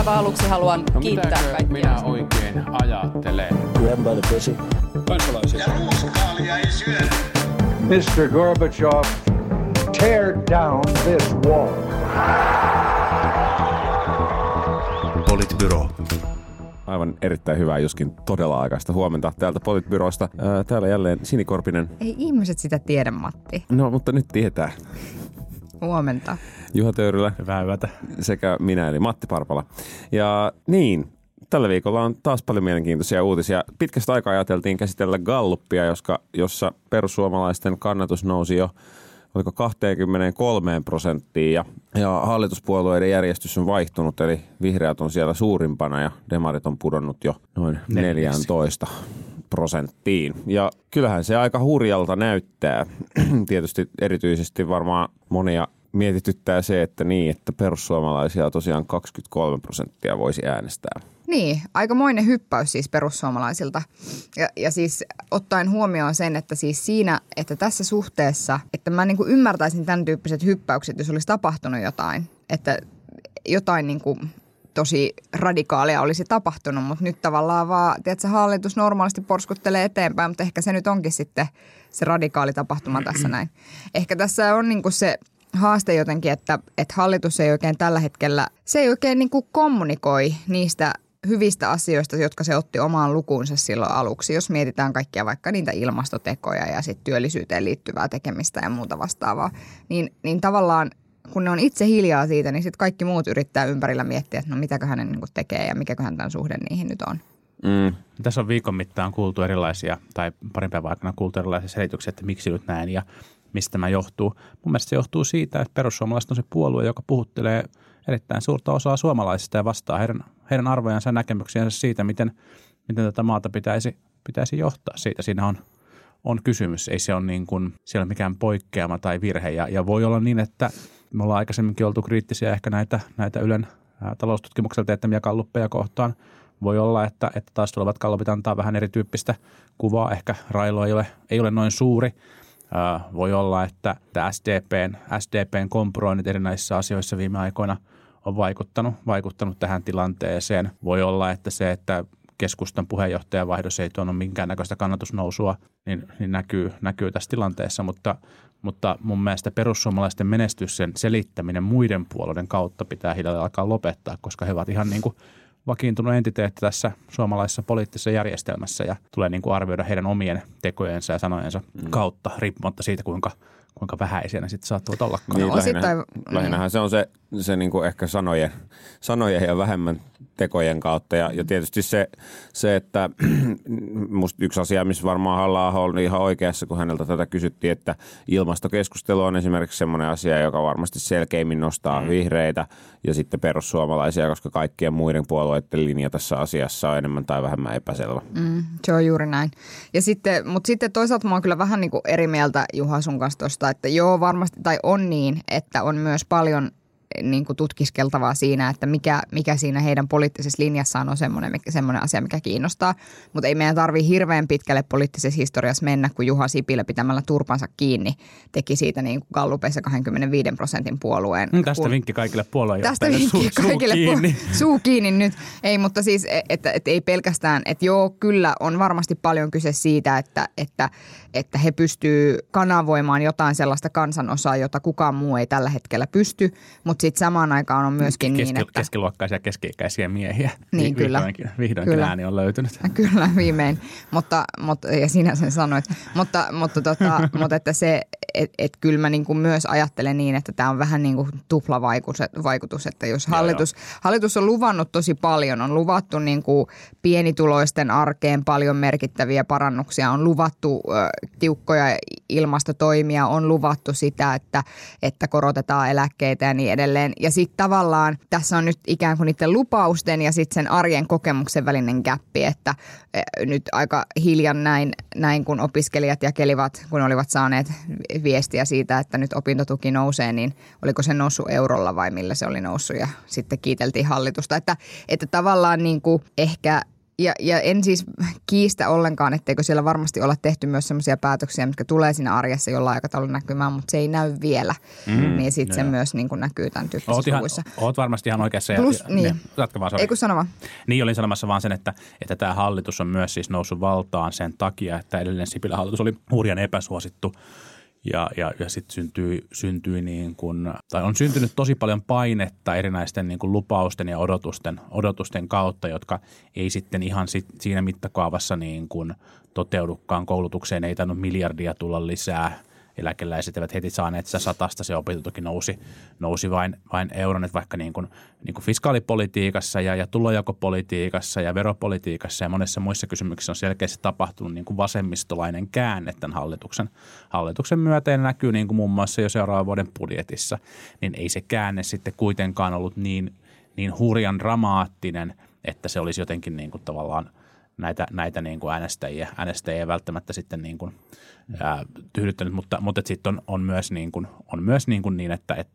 aivan aluksi haluan No kiittää kaikkia. minä oikein ajattelen? Grab by the pussy. kansalaisia. Ja ruuskaalia ei syödä. Mr. Gorbachev, tear down this wall. Politbyro. Aivan erittäin hyvää, joskin todella aikaista huomenta täältä Politbyrosta. Ää, Täällä jälleen Sinikorpinen. Ei ihmiset sitä tiedä, Matti. No, mutta nyt tietää. Huomenta. Juha Töyrylä Hyvää yötä. sekä minä eli Matti Parpala. Ja niin, tällä viikolla on taas paljon mielenkiintoisia uutisia. Pitkästä aikaa ajateltiin käsitellä Gallupia, joska, jossa perussuomalaisten kannatus nousi jo oliko 23 prosenttiin ja, ja hallituspuolueiden järjestys on vaihtunut, eli vihreät on siellä suurimpana ja demarit on pudonnut jo noin 14 prosenttiin. Ja kyllähän se aika hurjalta näyttää. Tietysti erityisesti varmaan monia mietityttää se, että niin, että perussuomalaisia tosiaan 23 prosenttia voisi äänestää. Niin, aikamoinen hyppäys siis perussuomalaisilta. Ja, ja siis ottaen huomioon sen, että siis siinä, että tässä suhteessa, että mä niin kuin ymmärtäisin tämän tyyppiset hyppäykset, jos olisi tapahtunut jotain. Että jotain niin kuin tosi radikaalia olisi tapahtunut, mutta nyt tavallaan vaan, tiedätkö, hallitus normaalisti porskuttelee eteenpäin, mutta ehkä se nyt onkin sitten se radikaali tapahtuma tässä näin. Ehkä tässä on niin kuin se haaste jotenkin, että, että hallitus ei oikein tällä hetkellä, se ei oikein niin kuin kommunikoi niistä hyvistä asioista, jotka se otti omaan lukuunsa silloin aluksi. Jos mietitään kaikkia vaikka niitä ilmastotekoja ja sitten työllisyyteen liittyvää tekemistä ja muuta vastaavaa, niin, niin tavallaan kun ne on itse hiljaa siitä, niin sitten kaikki muut yrittää ympärillä miettiä, että no mitäköhän ne niin tekee ja mikäköhän tämän suhde niihin nyt on. Mm. Tässä on viikon mittaan kuultu erilaisia, tai parin päivän aikana kuultu erilaisia selityksiä, että miksi nyt näin ja mistä tämä johtuu. Mun mielestä se johtuu siitä, että perussuomalaiset on se puolue, joka puhuttelee erittäin suurta osaa suomalaisista ja vastaa heidän, heidän arvojansa ja näkemyksiänsä siitä, miten, miten tätä maata pitäisi, pitäisi johtaa. Siitä siinä on, on kysymys. Ei se ole niin kuin, siellä mikään poikkeama tai virhe. Ja, ja voi olla niin, että me ollaan aikaisemminkin oltu kriittisiä ehkä näitä, näitä Ylen ää, taloustutkimukselta teettämiä kalluppeja kohtaan. Voi olla, että, että taas tulevat kallupit antaa vähän erityyppistä kuvaa. Ehkä railo ei ole, ei ole noin suuri. Voi olla, että SDPn, SDPn kompuroinnit erinäisissä asioissa viime aikoina on vaikuttanut, vaikuttanut tähän tilanteeseen. Voi olla, että se, että keskustan puheenjohtajavaihdos ei tuonut minkäännäköistä kannatusnousua, niin, niin näkyy, näkyy tässä tilanteessa, mutta, mutta mun mielestä perussuomalaisten menestys, sen selittäminen muiden puolueiden kautta pitää hiljalleen alkaa lopettaa, koska he ovat ihan niin kuin vakiintunut entiteetti tässä suomalaisessa poliittisessa järjestelmässä ja tulee niin kuin arvioida heidän omien tekojensa ja sanojensa mm. kautta, riippumatta siitä, kuinka, kuinka vähäisiä ne sitten saattavat ollakaan. Niin, lähinnä, osittain- lähinnähän se on se, se niin kuin ehkä sanojen, sanojen ja vähemmän tekojen kautta. Ja, ja tietysti se, se että musta yksi asia, missä varmaan halla oli ihan oikeassa, kun häneltä tätä kysyttiin, että ilmastokeskustelu on esimerkiksi semmoinen asia, joka varmasti selkeimmin nostaa mm. vihreitä ja sitten perussuomalaisia, koska kaikkien muiden puolueiden linja tässä asiassa on enemmän tai vähemmän epäselvä. Mm, se on juuri näin. Ja sitten, mutta sitten toisaalta mä oon kyllä vähän niin kuin eri mieltä Juha sun kanssa tosta, että joo varmasti, tai on niin, että on myös paljon niin kuin tutkiskeltavaa siinä, että mikä, mikä siinä heidän poliittisessa linjassaan on semmoinen, semmoinen asia, mikä kiinnostaa. Mutta ei meidän tarvii hirveän pitkälle poliittisessa historiassa mennä, kun Juha Sipilä pitämällä turpansa kiinni teki siitä niin kuin Gallupeissa 25 prosentin puolueen. Mm, tästä kun- vinkki kaikille Tästä puoluejohtajille. vinkkiä Suu- suu kaikille. kiinni. Pu- suu kiinni nyt. Ei, mutta siis, että, että ei pelkästään, että joo, kyllä on varmasti paljon kyse siitä, että, että, että he pystyy kanavoimaan jotain sellaista kansanosaa, jota kukaan muu ei tällä hetkellä pysty, mutta sitten samaan aikaan on myöskin Keski, niin, että... keskiluokkaisia keski-ikäisiä miehiä. Niin, kyllä. Vihdoinkin, vihdoinkin Kyllä. ääni on löytynyt. Kyllä, viimein. Mutta, mutta, ja sinä sen sanoit. Mutta, mutta, tota, mutta että se, että et kyllä mä niin kuin myös ajattelen niin, että tämä on vähän niin kuin tuplavaikutus, että jos hallitus, hallitus on luvannut tosi paljon, on luvattu niin kuin pienituloisten arkeen paljon merkittäviä parannuksia, on luvattu ö, tiukkoja ilmastotoimia, on luvattu sitä, että, että korotetaan eläkkeitä ja niin edelleen. Ja sitten tavallaan tässä on nyt ikään kuin niiden lupausten ja sitten sen arjen kokemuksen välinen gäppi, että eh, nyt aika hiljan näin, näin kun opiskelijat jakelivat, kun olivat saaneet viestiä siitä, että nyt opintotuki nousee, niin oliko se noussut eurolla vai millä se oli noussut ja sitten kiiteltiin hallitusta. Että, että tavallaan niin kuin ehkä Ja, ja en siis kiistä ollenkaan, etteikö siellä varmasti olla tehty myös sellaisia päätöksiä, mitkä tulee siinä arjessa jollain aikataululla näkymään, mutta se ei näy vielä. Mm, niin sitten se myös niin kuin näkyy tämän tyyppisissä Oot, ihan, luvuissa. oot varmasti ihan oikeassa. Plus, ja, niin. ja, jatka vaan, sori. Ei kun sano vaan. Niin olin sanomassa vaan sen, että, että tämä hallitus on myös siis noussut valtaan sen takia, että edellinen Sipilän hallitus oli hurjan epäsuosittu ja, ja, ja sitten syntyi, syntyi niin kuin, tai on syntynyt tosi paljon painetta erinäisten niin kuin lupausten ja odotusten, odotusten kautta, jotka ei sitten ihan sit, siinä mittakaavassa niin kuin toteudukaan. Koulutukseen ei tainnut miljardia tulla lisää. Eläkeläiset eivät heti saaneet sitä satasta, se opintotuki nousi, nousi vain, vain euron, että vaikka niin kuin, niin kuin fiskaalipolitiikassa ja, ja tulojakopolitiikassa ja veropolitiikassa ja monessa muissa kysymyksissä on selkeästi tapahtunut niin kuin vasemmistolainen käänne tämän hallituksen, hallituksen myötä. Ja näkyy niin kuin muun muassa jo seuraavan vuoden budjetissa, niin ei se käänne sitten kuitenkaan ollut niin, niin hurjan dramaattinen, että se olisi jotenkin niin kuin tavallaan näitä, näitä niin kuin äänestäjiä, äänestäjiä välttämättä sitten niin kuin, ää, tyydyttänyt, mutta, mutta sitten on, on myös, niin, kuin, on myös niin, kuin niin että et,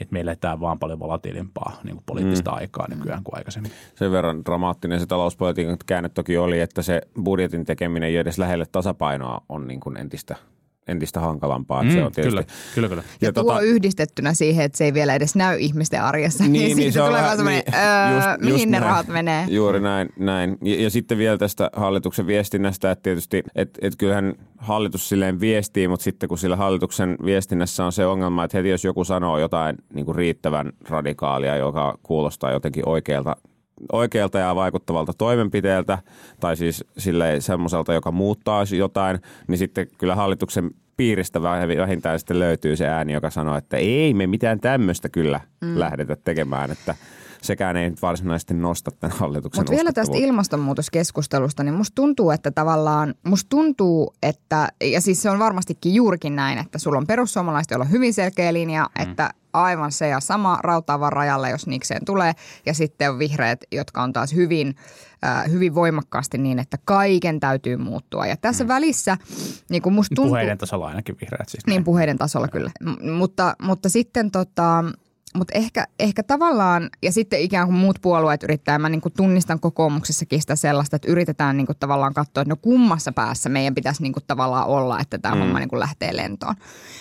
et meillä eletään vaan paljon volatiilimpaa niin kuin poliittista mm. aikaa nykyään kuin aikaisemmin. Sen verran dramaattinen se talouspolitiikan käänne toki oli, että se budjetin tekeminen ei edes lähelle tasapainoa on niin kuin entistä entistä hankalampaa. Mm, se on kyllä, kyllä, kyllä. Ja, ja tuo tota, yhdistettynä siihen, että se ei vielä edes näy ihmisten arjessa, niin, niin, niin se tulee vaan semmoinen, niin, öö, just, mihin just ne näin, rahat menee. Juuri näin. näin. Ja, ja sitten vielä tästä hallituksen viestinnästä, että tietysti, että et kyllähän hallitus silleen viestii, mutta sitten kun sillä hallituksen viestinnässä on se ongelma, että heti jos joku sanoo jotain niin kuin riittävän radikaalia, joka kuulostaa jotenkin oikealta oikealta ja vaikuttavalta toimenpiteeltä, tai siis sille semmoiselta, joka muuttaa jotain, niin sitten kyllä hallituksen piiristä vähintään sitten löytyy se ääni, joka sanoo, että ei me mitään tämmöistä kyllä mm. lähdetä tekemään, että sekään ei nyt varsinaisesti nosta tämän hallituksen Mutta vielä tästä ilmastonmuutoskeskustelusta, niin musta tuntuu, että tavallaan, musta tuntuu, että, ja siis se on varmastikin juurikin näin, että sulla on perussuomalaiset, joilla on hyvin selkeä linja, mm. että aivan se ja sama rautaavan rajalle, jos niikseen tulee. Ja sitten on vihreät, jotka on taas hyvin, äh, hyvin voimakkaasti niin, että kaiken täytyy muuttua. Ja tässä mm. välissä niin kuin musta tuntuu... Puheiden tasolla ainakin vihreät siis. Niin, puheiden tasolla kyllä. M- mutta, mutta sitten tota, mutta ehkä, ehkä tavallaan, ja sitten ikään kuin muut puolueet yrittää, mä niin kuin tunnistan kokoomuksessakin sitä sellaista, että yritetään niin kuin tavallaan katsoa, että no kummassa päässä meidän pitäisi niin kuin tavallaan olla, että tämä mm. homma niin kuin lähtee lentoon.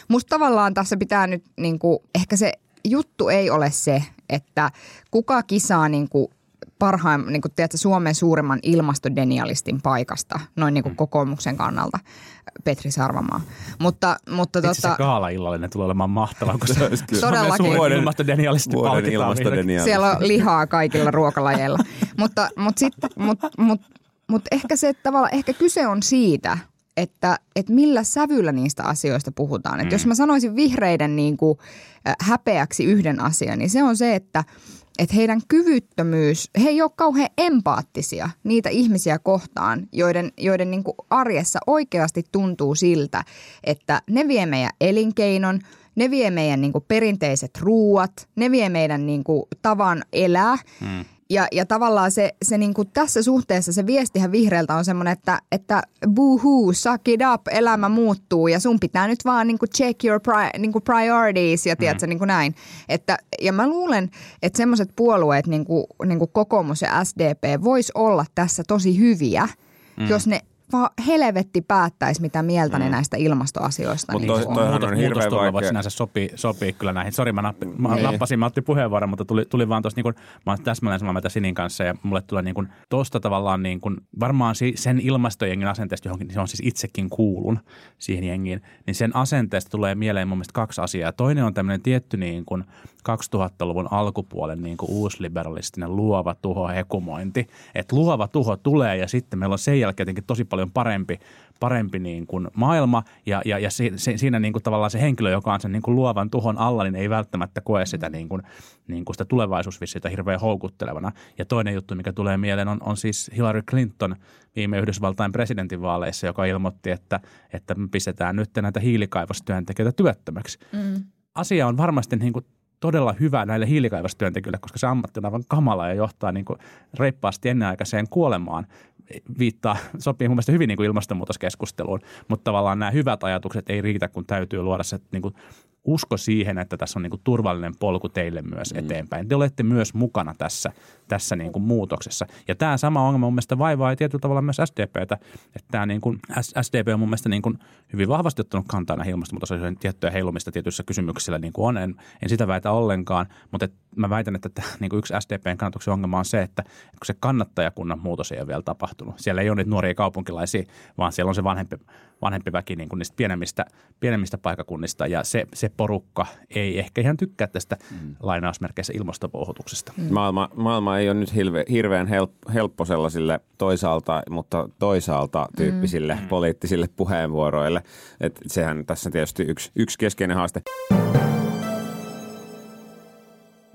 Musta tavallaan tässä pitää nyt, niin kuin, ehkä se juttu ei ole se, että kuka kisaa niin kuin parhaan, niin kuin tiedätkö, Suomen suurimman ilmastodenialistin paikasta, noin niin kuin mm. kokoomuksen kannalta, Petri Sarvamaa. Mutta, mutta Itse tota, se gaala-illallinen tulee olemaan mahtavaa, kun se Todellakin. Suomen ilmastodenialisti Vuoden ilmastodenialisti. Siellä on lihaa kaikilla ruokalajeilla. mutta mutta, sit, mut, mut, mut ehkä se tavalla, ehkä kyse on siitä, että, että millä sävyllä niistä asioista puhutaan. Mm. Että jos mä sanoisin vihreiden niin kuin, häpeäksi yhden asian, niin se on se, että – että heidän kyvyttömyys, he ei ole kauhean empaattisia niitä ihmisiä kohtaan, joiden, joiden niin arjessa oikeasti tuntuu siltä, että ne vie meidän elinkeinon, ne vie meidän niin perinteiset ruuat, ne vie meidän niin tavan elää. Hmm. Ja, ja tavallaan se, se niin kuin tässä suhteessa se viestihän vihreältä on semmoinen, että, että boohoo, suck it up, elämä muuttuu ja sun pitää nyt vaan niin kuin check your pri, niin kuin priorities ja tiedätkö, mm. niin kuin näin. Että, ja mä luulen, että semmoiset puolueet niin kuin, niin kuin kokoomus ja SDP vois olla tässä tosi hyviä, mm. jos ne vaan helvetti päättäisi, mitä mieltä mm. ne näistä ilmastoasioista Mutta niin toi, toihan on hirveän vaikea. sinänsä sopii, sopii kyllä näihin. Sori, mä, nappi, mä niin. nappasin Matti puheenvuoron, mutta tuli, tuli vaan tuossa, niin mä olen täsmälleen samaa mieltä Sinin kanssa ja mulle tulee niin tuosta tavallaan niin kuin, varmaan sen ilmastojengin asenteesta, johonkin niin se on siis itsekin kuulun siihen jengiin, niin sen asenteesta tulee mieleen mun mielestä kaksi asiaa. Toinen on tämmöinen tietty niin kuin 2000-luvun alkupuolen niin kuin uusliberalistinen luova tuho hekumointi. Että luova tuho tulee ja sitten meillä on sen jälkeen jotenkin tosi paljon parempi, parempi niin kuin maailma ja, ja, ja siinä niin kuin tavallaan se henkilö, joka on sen niin kuin luovan tuhon alla, niin ei välttämättä koe sitä, niin kuin, niin kuin sitä tulevaisuusvissiota hirveän houkuttelevana. Ja toinen juttu, mikä tulee mieleen, on, on siis Hillary Clinton viime Yhdysvaltain presidentinvaaleissa, joka ilmoitti, että, että me pistetään nyt näitä hiilikaivostyöntekijöitä työttömäksi. Mm. Asia on varmasti niin kuin todella hyvä näille hiilikaivostyöntekijöille, koska se ammatti on aivan kamala ja johtaa niin kuin reippaasti ennenaikaiseen kuolemaan. Viittaa, sopii mun mielestä hyvin niin kuin ilmastonmuutoskeskusteluun, mutta tavallaan nämä hyvät ajatukset ei riitä, kun täytyy luoda se niin kuin usko siihen, että tässä on niin kuin turvallinen polku teille myös mm. eteenpäin. Te olette myös mukana tässä, tässä niin kuin muutoksessa. Ja tämä sama ongelma mun mielestä vaivaa tietyllä tavalla myös SDPtä, että tämä niin kuin, SDP on mun mielestä niin kuin hyvin vahvasti ottanut kantaa näihin ilmastonmuutosasioihin tiettyä heilumista tietyissä kysymyksissä niin kuin on. En, en sitä väitä ollenkaan, mutta et mä väitän, että tämä, niin kuin yksi SDPn kannatuksen ongelma on se, että, että kun se kannattajakunnan muutos ei ole vielä tapahtunut. Siellä ei ole niitä nuoria kaupunkilaisia, vaan siellä on se vanhempi, vanhempi väki niin kuin niistä pienemmistä, pienemmistä paikakunnista ja se, se porukka ei ehkä ihan tykkää tästä mm. lainausmerkeissä ilmastopouhutuksesta. Mm. Maailma, maailma ei ole nyt hilve, hirveän help, helppo sellaisille toisaalta, mutta toisaalta tyyppisille mm. poliittisille puheenvuoroille. Et sehän tässä on tietysti yksi, yksi keskeinen haaste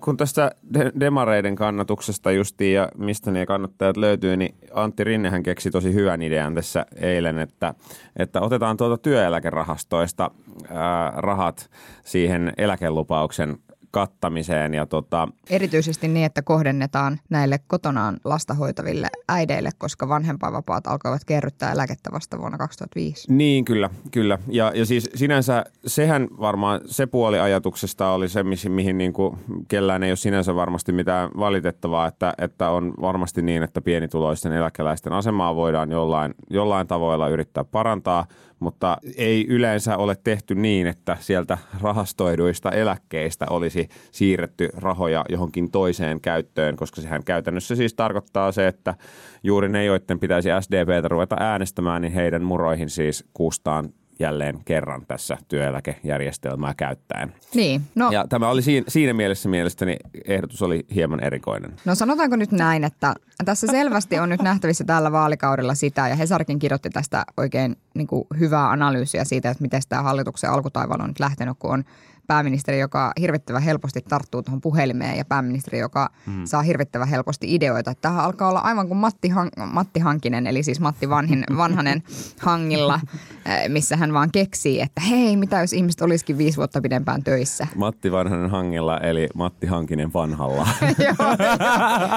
kun tästä de- demareiden kannatuksesta justiin ja mistä ne kannattajat löytyy, niin Antti Rinnehän keksi tosi hyvän idean tässä eilen, että, että otetaan tuolta työeläkerahastoista ää, rahat siihen eläkelupauksen kattamiseen. Ja tota... Erityisesti niin, että kohdennetaan näille kotonaan lasta hoitaville äideille, koska vanhempainvapaat alkoivat kerryttää eläkettä vasta vuonna 2005. Niin, kyllä. kyllä. Ja, ja siis sinänsä sehän varmaan se puoli ajatuksesta oli se, mihin niin kuin kellään ei ole sinänsä varmasti mitään valitettavaa, että, että on varmasti niin, että pienituloisten eläkeläisten asemaa voidaan jollain, jollain tavoilla yrittää parantaa, mutta ei yleensä ole tehty niin, että sieltä rahastoiduista eläkkeistä olisi siirretty rahoja johonkin toiseen käyttöön, koska sehän käytännössä siis tarkoittaa se, että juuri ne, joiden pitäisi SDPtä ruveta äänestämään, niin heidän muroihin siis kuustaan jälleen kerran tässä työeläkejärjestelmää käyttäen. Niin. No, ja tämä oli siinä, siinä mielessä mielestäni ehdotus oli hieman erikoinen. No sanotaanko nyt näin, että tässä selvästi on nyt nähtävissä tällä vaalikaudella sitä, ja Hesarkin kirjoitti tästä oikein niin kuin hyvää analyysiä siitä, että miten tämä hallituksen alkutaival on nyt lähtenyt, kun on pääministeri, joka hirvittävän helposti tarttuu tuohon puhelimeen ja pääministeri, joka hmm. saa hirvittävän helposti ideoita. Tähän alkaa olla aivan kuin Matti, Han- Matti Hankinen, eli siis Matti Vanhin, Vanhanen hangilla, eh, missä hän vaan keksii, että hei, mitä jos ihmiset olisikin viisi vuotta pidempään töissä. Matti Vanhanen hangilla, eli Matti Hankinen vanhalla. Joo,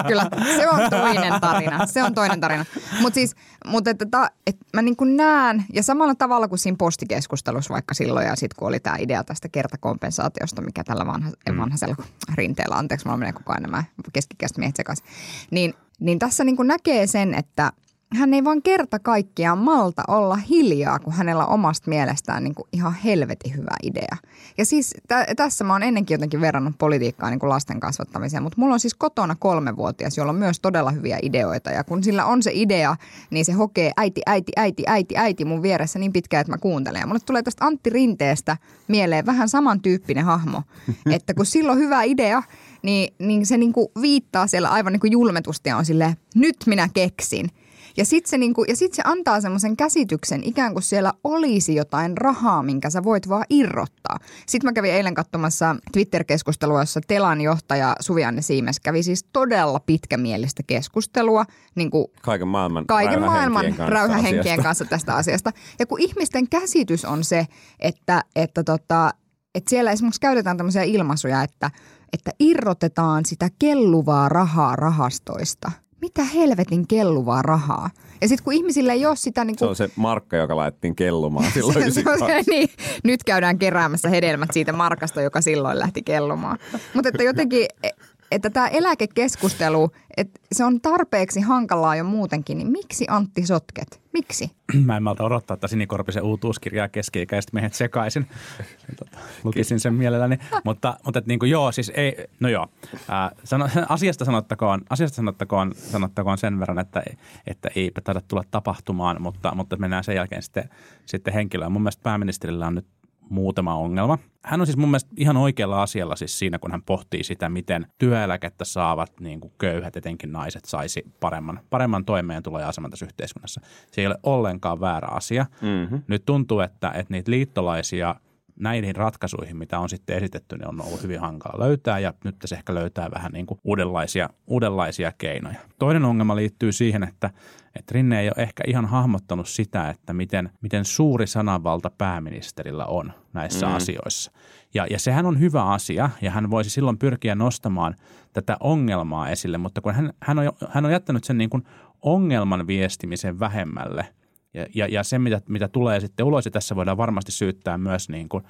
kyllä, se on toinen tarina. Se on toinen tarina. Mutta siis, mutta että, ta, että mä niin näen, ja samalla tavalla kuin siinä postikeskustelussa vaikka silloin, ja sitten kun oli tämä idea tästä kertakoon kompensaatiosta, mikä tällä vanha, mm. vanhaisella rinteellä, anteeksi, mulla menee koko ajan nämä keskikäiset miehet sekaisin, niin, niin tässä niin kuin näkee sen, että hän ei vaan kerta kaikkiaan malta olla hiljaa, kun hänellä on omasta mielestään niin kuin ihan helvetin hyvä idea. Ja siis t- tässä mä oon ennenkin jotenkin verrannut politiikkaa niin kuin lasten kasvattamiseen, mutta mulla on siis kotona kolmevuotias, jolla on myös todella hyviä ideoita. Ja kun sillä on se idea, niin se hokee äiti, äiti, äiti, äiti, äiti mun vieressä niin pitkään, että mä kuuntelen. Ja mulle tulee tästä Antti Rinteestä mieleen vähän samantyyppinen hahmo, että kun sillä on hyvä idea, niin, niin se niin kuin viittaa siellä aivan niin kuin julmetusti ja on silleen, nyt minä keksin – ja sitten se, niinku, ja sit se antaa semmoisen käsityksen, ikään kuin siellä olisi jotain rahaa, minkä sä voit vaan irrottaa. Sitten mä kävin eilen katsomassa Twitter-keskustelua, jossa Telan johtaja Suvianne Siimes kävi siis todella pitkämielistä keskustelua. Niin kuin kaiken maailman, kaiken maailman räyhähenkien kanssa tästä asiasta. Ja kun ihmisten käsitys on se, että, että, tota, että siellä esimerkiksi käytetään tämmöisiä ilmaisuja, että, että irrotetaan sitä kelluvaa rahaa rahastoista – mitä helvetin kelluvaa rahaa. Ja sitten kun ihmisillä ei ole sitä... Niin kuin... Se on se markka, joka laitettiin kellumaan silloin. se, se, se, niin, nyt käydään keräämässä hedelmät siitä markasta, joka silloin lähti kellumaan. Mutta että jotenkin, että tämä eläkekeskustelu, että se on tarpeeksi hankalaa jo muutenkin, niin miksi Antti sotket? Miksi? Mä en malta odottaa, että Sinikorpisen uutuuskirjaa keski-ikäiset miehet sekaisin. Tota, lukisin sen mielelläni. mutta mutta että niin kuin, joo, siis ei, no joo. Ää, sano, asiasta, sanottakoon, asiasta sanottakoon, sanottakoon sen verran, että, että ei taida tulla tapahtumaan, mutta, mutta mennään sen jälkeen sitten, sitten henkilöön. Mun mielestä pääministerillä on nyt muutama ongelma. Hän on siis mun mielestä ihan oikealla asialla siis siinä, kun hän pohtii sitä, miten työeläkettä saavat niin kuin köyhät, etenkin naiset, saisi paremman, paremman toimeentulon ja aseman tässä yhteiskunnassa. Se ei ole ollenkaan väärä asia. Mm-hmm. Nyt tuntuu, että, että niitä liittolaisia näihin ratkaisuihin, mitä on sitten esitetty, niin on ollut hyvin hankala löytää ja nyt se ehkä löytää vähän niin kuin uudenlaisia, uudenlaisia keinoja. Toinen ongelma liittyy siihen, että että Rinne ei ole ehkä ihan hahmottanut sitä, että miten, miten suuri sananvalta pääministerillä on näissä mm. asioissa. Ja, ja sehän on hyvä asia ja hän voisi silloin pyrkiä nostamaan tätä ongelmaa esille, mutta kun hän, hän, on, hän on jättänyt sen niin kuin ongelman viestimisen vähemmälle – ja, ja, ja se, mitä, mitä tulee sitten ulos, ja tässä voidaan varmasti syyttää myös niin kuin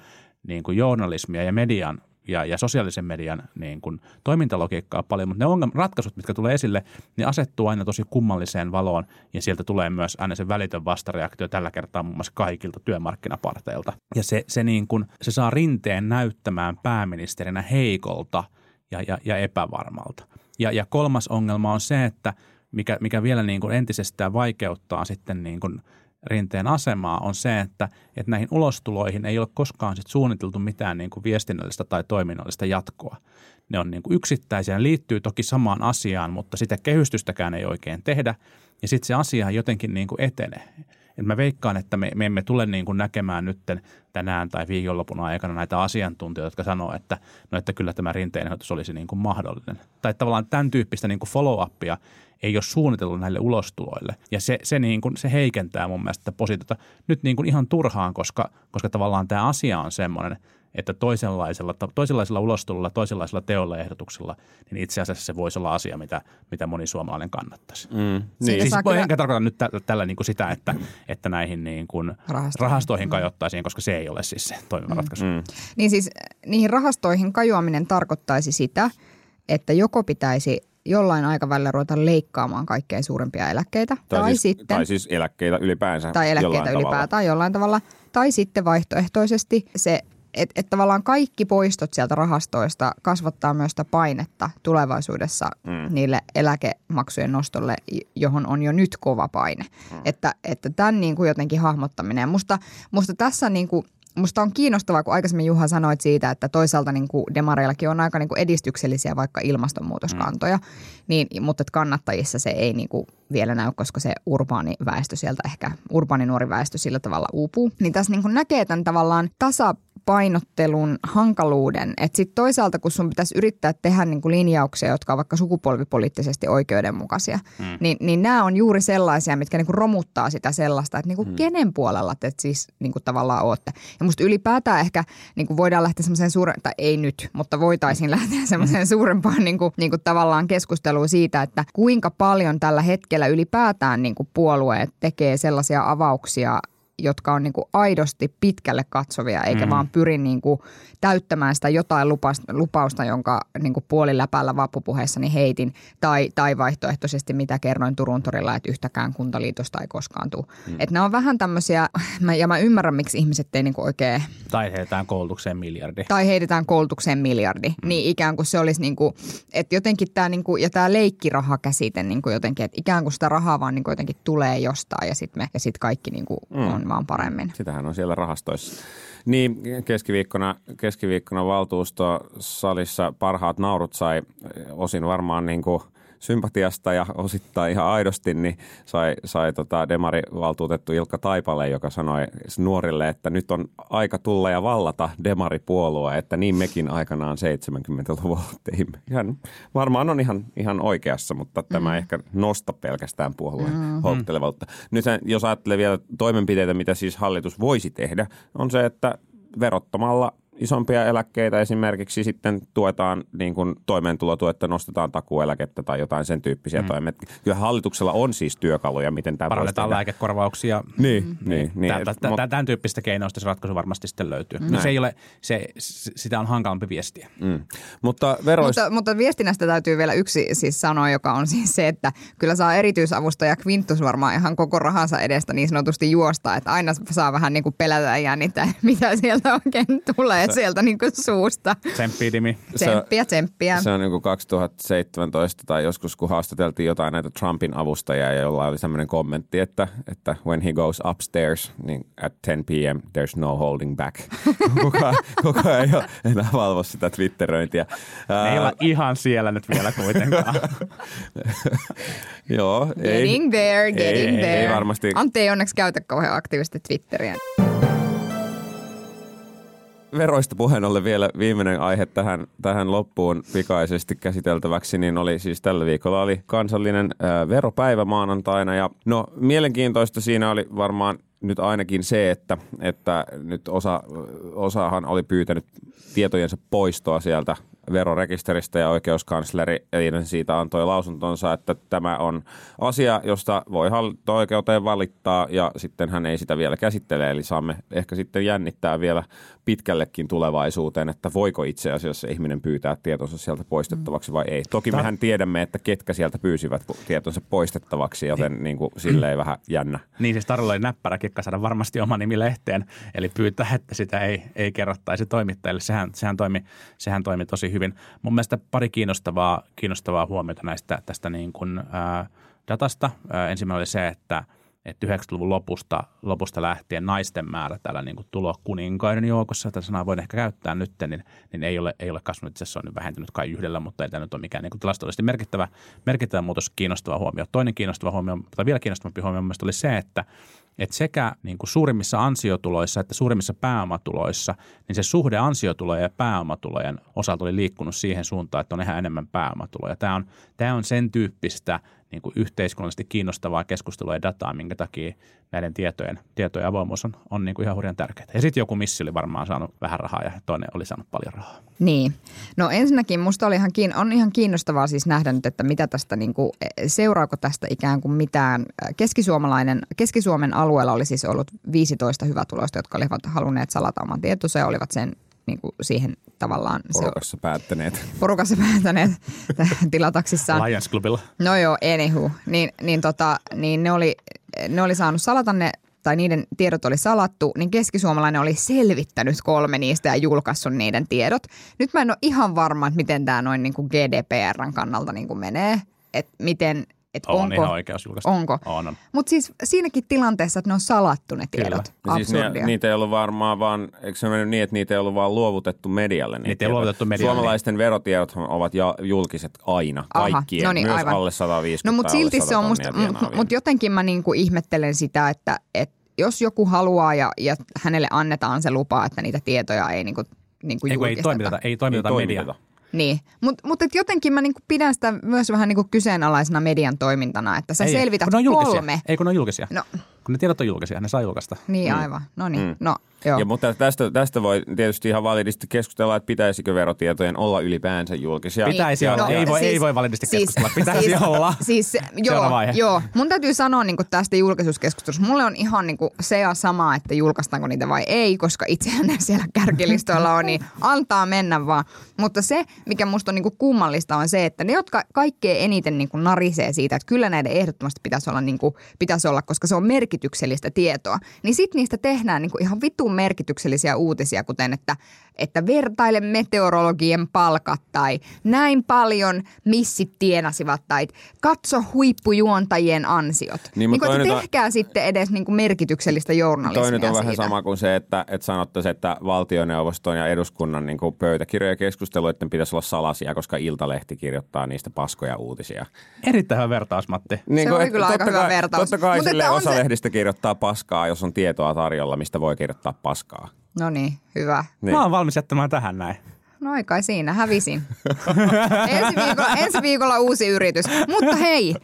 niin kuin journalismia ja median ja, ja sosiaalisen median niin kuin toimintalogiikkaa paljon, mutta ne ongelmat, ratkaisut, mitkä tulee esille, niin asettuu aina tosi kummalliseen valoon ja sieltä tulee myös aina se välitön vastareaktio tällä kertaa muun muassa kaikilta työmarkkinaparteilta. Ja se, se, niin kuin, se saa rinteen näyttämään pääministerinä heikolta ja, ja, ja epävarmalta. Ja, ja kolmas ongelma on se, että mikä, mikä vielä niin kuin entisestään vaikeuttaa sitten niin kuin rinteen asemaa on se, että, että näihin ulostuloihin ei ole koskaan sit suunniteltu mitään niin kuin viestinnällistä tai toiminnallista jatkoa. Ne on niin kuin yksittäisiä, ne liittyy toki samaan asiaan, mutta sitä kehystystäkään ei oikein tehdä ja sitten se asia jotenkin niin kuin etenee. Et mä veikkaan, että me, me emme tule niin kuin näkemään nyt tänään tai viikonlopun aikana näitä asiantuntijoita, jotka sanoo, että, no, että kyllä tämä rinteen ehdotus olisi niin kuin mahdollinen. Tai tavallaan tämän tyyppistä niin kuin follow-upia ei ole suunniteltu näille ulostuloille. Ja se, se, niin kuin, se heikentää mun mielestä positiota nyt niin kuin ihan turhaan, koska, koska tavallaan tämä asia on semmoinen, että toisenlaisella, toisenlaisella ulostulolla, toisenlaisella teolla ja ehdotuksella, niin itse asiassa se voisi olla asia, mitä, mitä moni suomalainen kannattaisi. Mm, niin. Siis kyllä... enkä tarkoita nyt tä, tällä niin kuin sitä, että, että näihin niin kuin rahastoihin, rahastoihin kajottaisiin, koska se ei ole siis se toimiva mm. ratkaisu. Mm. Niin siis niihin rahastoihin kajoaminen tarkoittaisi sitä, että joko pitäisi jollain aikavälillä ruveta leikkaamaan kaikkein suurimpia eläkkeitä. Tai, tai, siis, sitten, tai siis eläkkeitä ylipäänsä. Tai eläkkeitä ylipäätään tavalla. jollain tavalla. Tai sitten vaihtoehtoisesti se että et tavallaan kaikki poistot sieltä rahastoista kasvattaa myös sitä painetta tulevaisuudessa mm. niille eläkemaksujen nostolle, johon on jo nyt kova paine. Mm. Että, että tämän niin kuin jotenkin hahmottaminen. Musta, musta tässä niin kuin – musta on kiinnostavaa, kun aikaisemmin Juha sanoit siitä, että toisaalta niin kuin demareillakin on aika niin kuin edistyksellisiä vaikka ilmastonmuutoskantoja, mm. niin, mutta että kannattajissa se ei niin kuin vielä näy, koska se urbaani väestö sieltä ehkä, urbaani nuori väestö sillä tavalla uupuu. Niin tässä niin kuin näkee tämän tavallaan tasa painottelun hankaluuden. Että sitten toisaalta, kun sun pitäisi yrittää tehdä niin kuin linjauksia, jotka on vaikka sukupolvipoliittisesti oikeudenmukaisia, mm. niin, niin nämä on juuri sellaisia, mitkä niin kuin romuttaa sitä sellaista, että niin kuin mm. kenen puolella te siis niin kuin tavallaan olette. Ja musta ylipäätään ehkä niin kuin voidaan lähteä semmoiseen suuren, tai ei nyt, mutta voitaisiin lähteä semmoiseen suurempaan niin kuin, niin kuin tavallaan keskusteluun siitä, että kuinka paljon tällä hetkellä ylipäätään niin kuin puolueet tekee sellaisia avauksia, jotka on niin kuin aidosti pitkälle katsovia, eikä mm. vaan pyri niin kuin täyttämään sitä jotain lupausta, lupausta jonka niin kuin puoliläpällä vappupuheessani heitin, tai, tai vaihtoehtoisesti mitä kerroin Turun torilla, että yhtäkään kuntaliitosta ei koskaan tule. Mm. Että nämä on vähän tämmöisiä, ja mä ymmärrän, miksi ihmiset ei niin kuin oikein... Tai heitetään koulutukseen miljardi. Tai heitetään koulutukseen miljardi. Mm. Niin ikään kuin se olisi niin kuin, että jotenkin tämä, niin kuin, ja tämä leikkirahakäsite niin kuin jotenkin, että ikään kuin sitä rahaa vaan niin kuin jotenkin tulee jostain, ja sitten me, ja sit kaikki niin kuin mm. on vaan paremmin. Sitähän on siellä rahastoissa. Niin, keskiviikkona, keskiviikkona valtuustosalissa parhaat naurut sai osin varmaan niin kuin – sympatiasta ja osittain ihan aidosti, niin sai, sai tota demarivaltuutettu Ilkka Taipale, joka sanoi nuorille, että nyt on aika tulla ja vallata demaripuolue, että niin mekin aikanaan 70-luvulla teimme. Hän varmaan on ihan, ihan oikeassa, mutta mm. tämä ei ehkä nosta pelkästään puolueen mm-hmm. houkuttelevuutta. Nyt jos ajattelee vielä toimenpiteitä, mitä siis hallitus voisi tehdä, on se, että verottamalla – isompia eläkkeitä esimerkiksi sitten tuetaan niin kuin toimeentulotuetta, nostetaan takueläkettä tai jotain sen tyyppisiä mm. toimet. Kyllä hallituksella on siis työkaluja, miten tämä Parannetaan lääkekorvauksia. Niin, mm. niin, niin. Tämän, tämän, tämän, tämän tyyppistä keinoista se ratkaisu varmasti sitten löytyy. Mm. No se ei ole, se, sitä on hankalampi viestiä. Mm. Mutta, verois... mutta, mutta viestinnästä täytyy vielä yksi siis sanoa, joka on siis se, että kyllä saa erityisavustaja Quintus varmaan ihan koko rahansa edestä niin sanotusti juosta, että aina saa vähän niin kuin pelätä ja jännittää, mitä sieltä oikein tulee sieltä niin kuin suusta. Tsemppiä, Dimi. Tsemppiä, tsemppiä. Se on niin kuin 2017 tai joskus, kun haastateltiin jotain näitä Trumpin avustajia ja jolla oli sellainen kommentti, että, että when he goes upstairs, niin at 10 p.m. there's no holding back. kuka, kuka ei ole enää valvo sitä Twitteröintiä. Ne ei ole ihan siellä nyt vielä kuitenkaan. Joo. Getting ei, there, getting ei, there. Ei varmasti. Ante ei onneksi käytä kauhean aktiivisesti Twitteriä veroista puheen ollen vielä viimeinen aihe tähän, tähän loppuun pikaisesti käsiteltäväksi, niin oli siis tällä viikolla oli kansallinen ää, veropäivä maanantaina ja no mielenkiintoista siinä oli varmaan nyt ainakin se, että, että nyt osa, osahan oli pyytänyt tietojensa poistoa sieltä verorekisteristä ja oikeuskansleri eilen siitä antoi lausuntonsa, että tämä on asia, josta voi hallinto-oikeuteen valittaa ja sitten hän ei sitä vielä käsittele. Eli saamme ehkä sitten jännittää vielä pitkällekin tulevaisuuteen, että voiko itse asiassa ihminen pyytää tietonsa sieltä poistettavaksi vai ei. Toki mehän tiedämme, että ketkä sieltä pyysivät tietonsa poistettavaksi, joten niin kuin, silleen vähän jännä. Niin siis Tarilla oli näppärä kikka saada varmasti oma nimi lehteen, eli pyytää, että sitä ei, ei kerrottaisi toimittajille. Sehän, sehän, toimi, sehän toimi tosi hyvin. Mun mielestä pari kiinnostavaa, kiinnostavaa huomiota näistä tästä niin kuin, ää, datasta. Ää, ensimmäinen oli se, että – että 90-luvun lopusta, lopusta lähtien naisten määrä täällä niin kuin tulokuninkaiden joukossa, tätä sanaa voin ehkä käyttää nyt, niin, niin ei, ole, ei ole kasvanut. Itse asiassa on nyt vähentynyt kai yhdellä, mutta ei tämä nyt ole mikään niin kuin tilastollisesti merkittävä, merkittävä muutos, kiinnostava huomio. Toinen kiinnostava huomio, tai vielä kiinnostavampi huomio mielestäni oli se, että että sekä niin kuin suurimmissa ansiotuloissa että suurimmissa pääomatuloissa, niin se suhde ansiotulojen ja pääomatulojen osalta oli liikkunut siihen suuntaan, että on ihan enemmän pääomatuloja. Tämä on, tämä on sen tyyppistä niin kuin yhteiskunnallisesti kiinnostavaa keskustelua ja dataa, minkä takia näiden tietojen, tietojen avoimuus on, on niin kuin ihan hurjan tärkeää. Ja sitten joku missi oli varmaan saanut vähän rahaa ja toinen oli saanut paljon rahaa. Niin. No ensinnäkin musta oli ihan, kiin- on ihan kiinnostavaa siis nähdä nyt, että mitä tästä, niin kuin, seuraako tästä ikään kuin mitään. Keskisuomalainen, Keski-Suomen alueella oli siis ollut 15 hyvätuloista, jotka olivat halunneet salata oman tietonsa ja olivat sen niin kuin siihen tavallaan... Porukassa se, päättäneet. Porukassa päättäneet tilataksissaan. Lions Clubilla. No joo, anywho. Niin, niin, tota, niin ne, oli, ne oli saanut salata ne tai niiden tiedot oli salattu, niin keskisuomalainen oli selvittänyt kolme niistä ja julkaissut niiden tiedot. Nyt mä en ole ihan varma, että miten tämä noin niin kuin GDPRn kannalta niin kuin menee, että miten – että on onko, ihan oikeus julkaista. Onko? On, on. Mutta siis siinäkin tilanteessa, että ne on salattu ne tiedot. Kyllä. Siis ne, niitä ei ollut varmaan vaan, eikö se mennyt niin, että niitä ei ollut vaan luovutettu medialle? Niitä, niitä ei luovutettu medialle. Suomalaisten verotiedot ovat ja, julkiset aina, Aha, kaikkien, no niin, myös aivan. alle 150 No mutta silti se on musta, mutta mut jotenkin mä niinku ihmettelen sitä, että et jos joku haluaa ja, ja hänelle annetaan se lupa, että niitä tietoja ei niinku, niinku ei, ei toimiteta, ei toimiteta ei media. Toimiteta. Niin, mutta mut, jotenkin mä niinku pidän sitä myös vähän niinku kyseenalaisena median toimintana, että sä ei, selvität kun kolme. Ei kun ne on julkisia. No. Kun ne tiedot on julkisia, ne saa julkaista. Niin mm. aivan, no niin, mm. no Joo. Ja, mutta tästä, tästä voi tietysti ihan validisti keskustella, että pitäisikö verotietojen olla ylipäänsä julkisia. Pitäisi olla, no, ei, voi, siis, ei voi validisti siis, keskustella, pitäisi siis, olla. Siis, joo, joo, mun täytyy sanoa niin tästä julkisuuskeskustelusta, mulle on ihan niin kuin se ja sama, että julkaistaanko niitä vai ei, koska itsehän ne siellä kärkilistoilla on, niin antaa mennä vaan. Mutta se, mikä musta on niin kuin kummallista on se, että ne, jotka kaikkein eniten niin kuin narisee siitä, että kyllä näiden ehdottomasti pitäisi olla, niin kuin, pitäisi olla, koska se on merkityksellistä tietoa, niin sitten niistä tehdään niin kuin ihan vitu vitun merkityksellisiä uutisia, kuten että, että vertaile meteorologien palkat tai näin paljon missit tienasivat tai katso huippujuontajien ansiot. Niin, niin kuin, että tehkää on, sitten edes niin kuin merkityksellistä journalismia Toi nyt on siitä. vähän sama kuin se, että, että sanottaisiin, että valtioneuvoston ja eduskunnan niin kuin pöytäkirjoja keskusteluiden pitäisi olla salaisia, koska Iltalehti kirjoittaa niistä paskoja uutisia. Erittäin hyvä vertaus, Matti. Niin se kuin, oli kyllä aika hyvä vertaus. Totta kai sille osa se... lehdistä kirjoittaa paskaa, jos on tietoa tarjolla, mistä voi kirjoittaa paskaa. No niin, hyvä. Niin. Mä oon valmis jättämään tähän näin. No ei kai siinä, hävisin. ensi, viikolla, ensi viikolla uusi yritys. Mutta hei,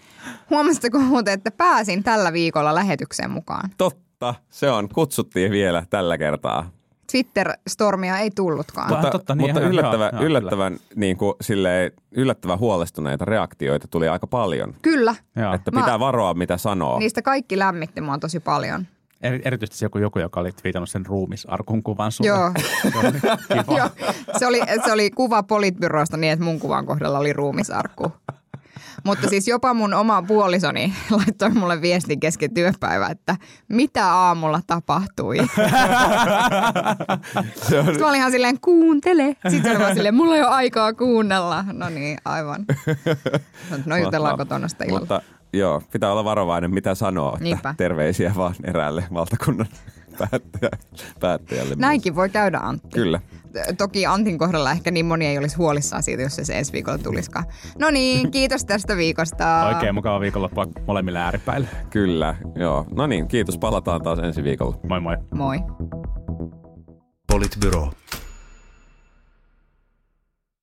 huomasitteko muuten, että pääsin tällä viikolla lähetykseen mukaan? Totta, se on. Kutsuttiin vielä tällä kertaa. Twitter-stormia ei tullutkaan. Mutta, Totta, niin, mutta yllättävä, joo, yllättävän, niin kuin, silleen, yllättävän huolestuneita reaktioita tuli aika paljon. Kyllä. Joo. Että pitää Mä, varoa, mitä sanoo. Niistä kaikki lämmitti mua tosi paljon. Erityisesti se joku, joku, joka oli twiitannut sen ruumisarkun kuvan sulle. Joo. Joo. Se, oli, se oli kuva politbyroista niin, että mun kuvan kohdalla oli ruumisarkku. Mutta siis jopa mun oma puolisoni laittoi mulle viestin kesken työpäivää, että mitä aamulla tapahtui. Sitten mä olin ihan silleen, kuuntele. Sitten oli vaan silleen, mulla ei ole aikaa kuunnella. No niin, aivan. No jutellaan kotona sitä illalla. Mutta joo, pitää olla varovainen, mitä sanoo. Että terveisiä vaan eräälle valtakunnan päättäjä, päättäjälle. Näinkin myös. voi käydä Antti. Kyllä. Toki Antin kohdalla ehkä niin moni ei olisi huolissaan siitä, jos se, se ensi viikolla tulisikaan. No niin, kiitos tästä viikosta. Oikein mukava viikonloppua molemmille ääripäille. Kyllä, joo. No niin, kiitos. Palataan taas ensi viikolla. Moi moi. Moi. Politbyro.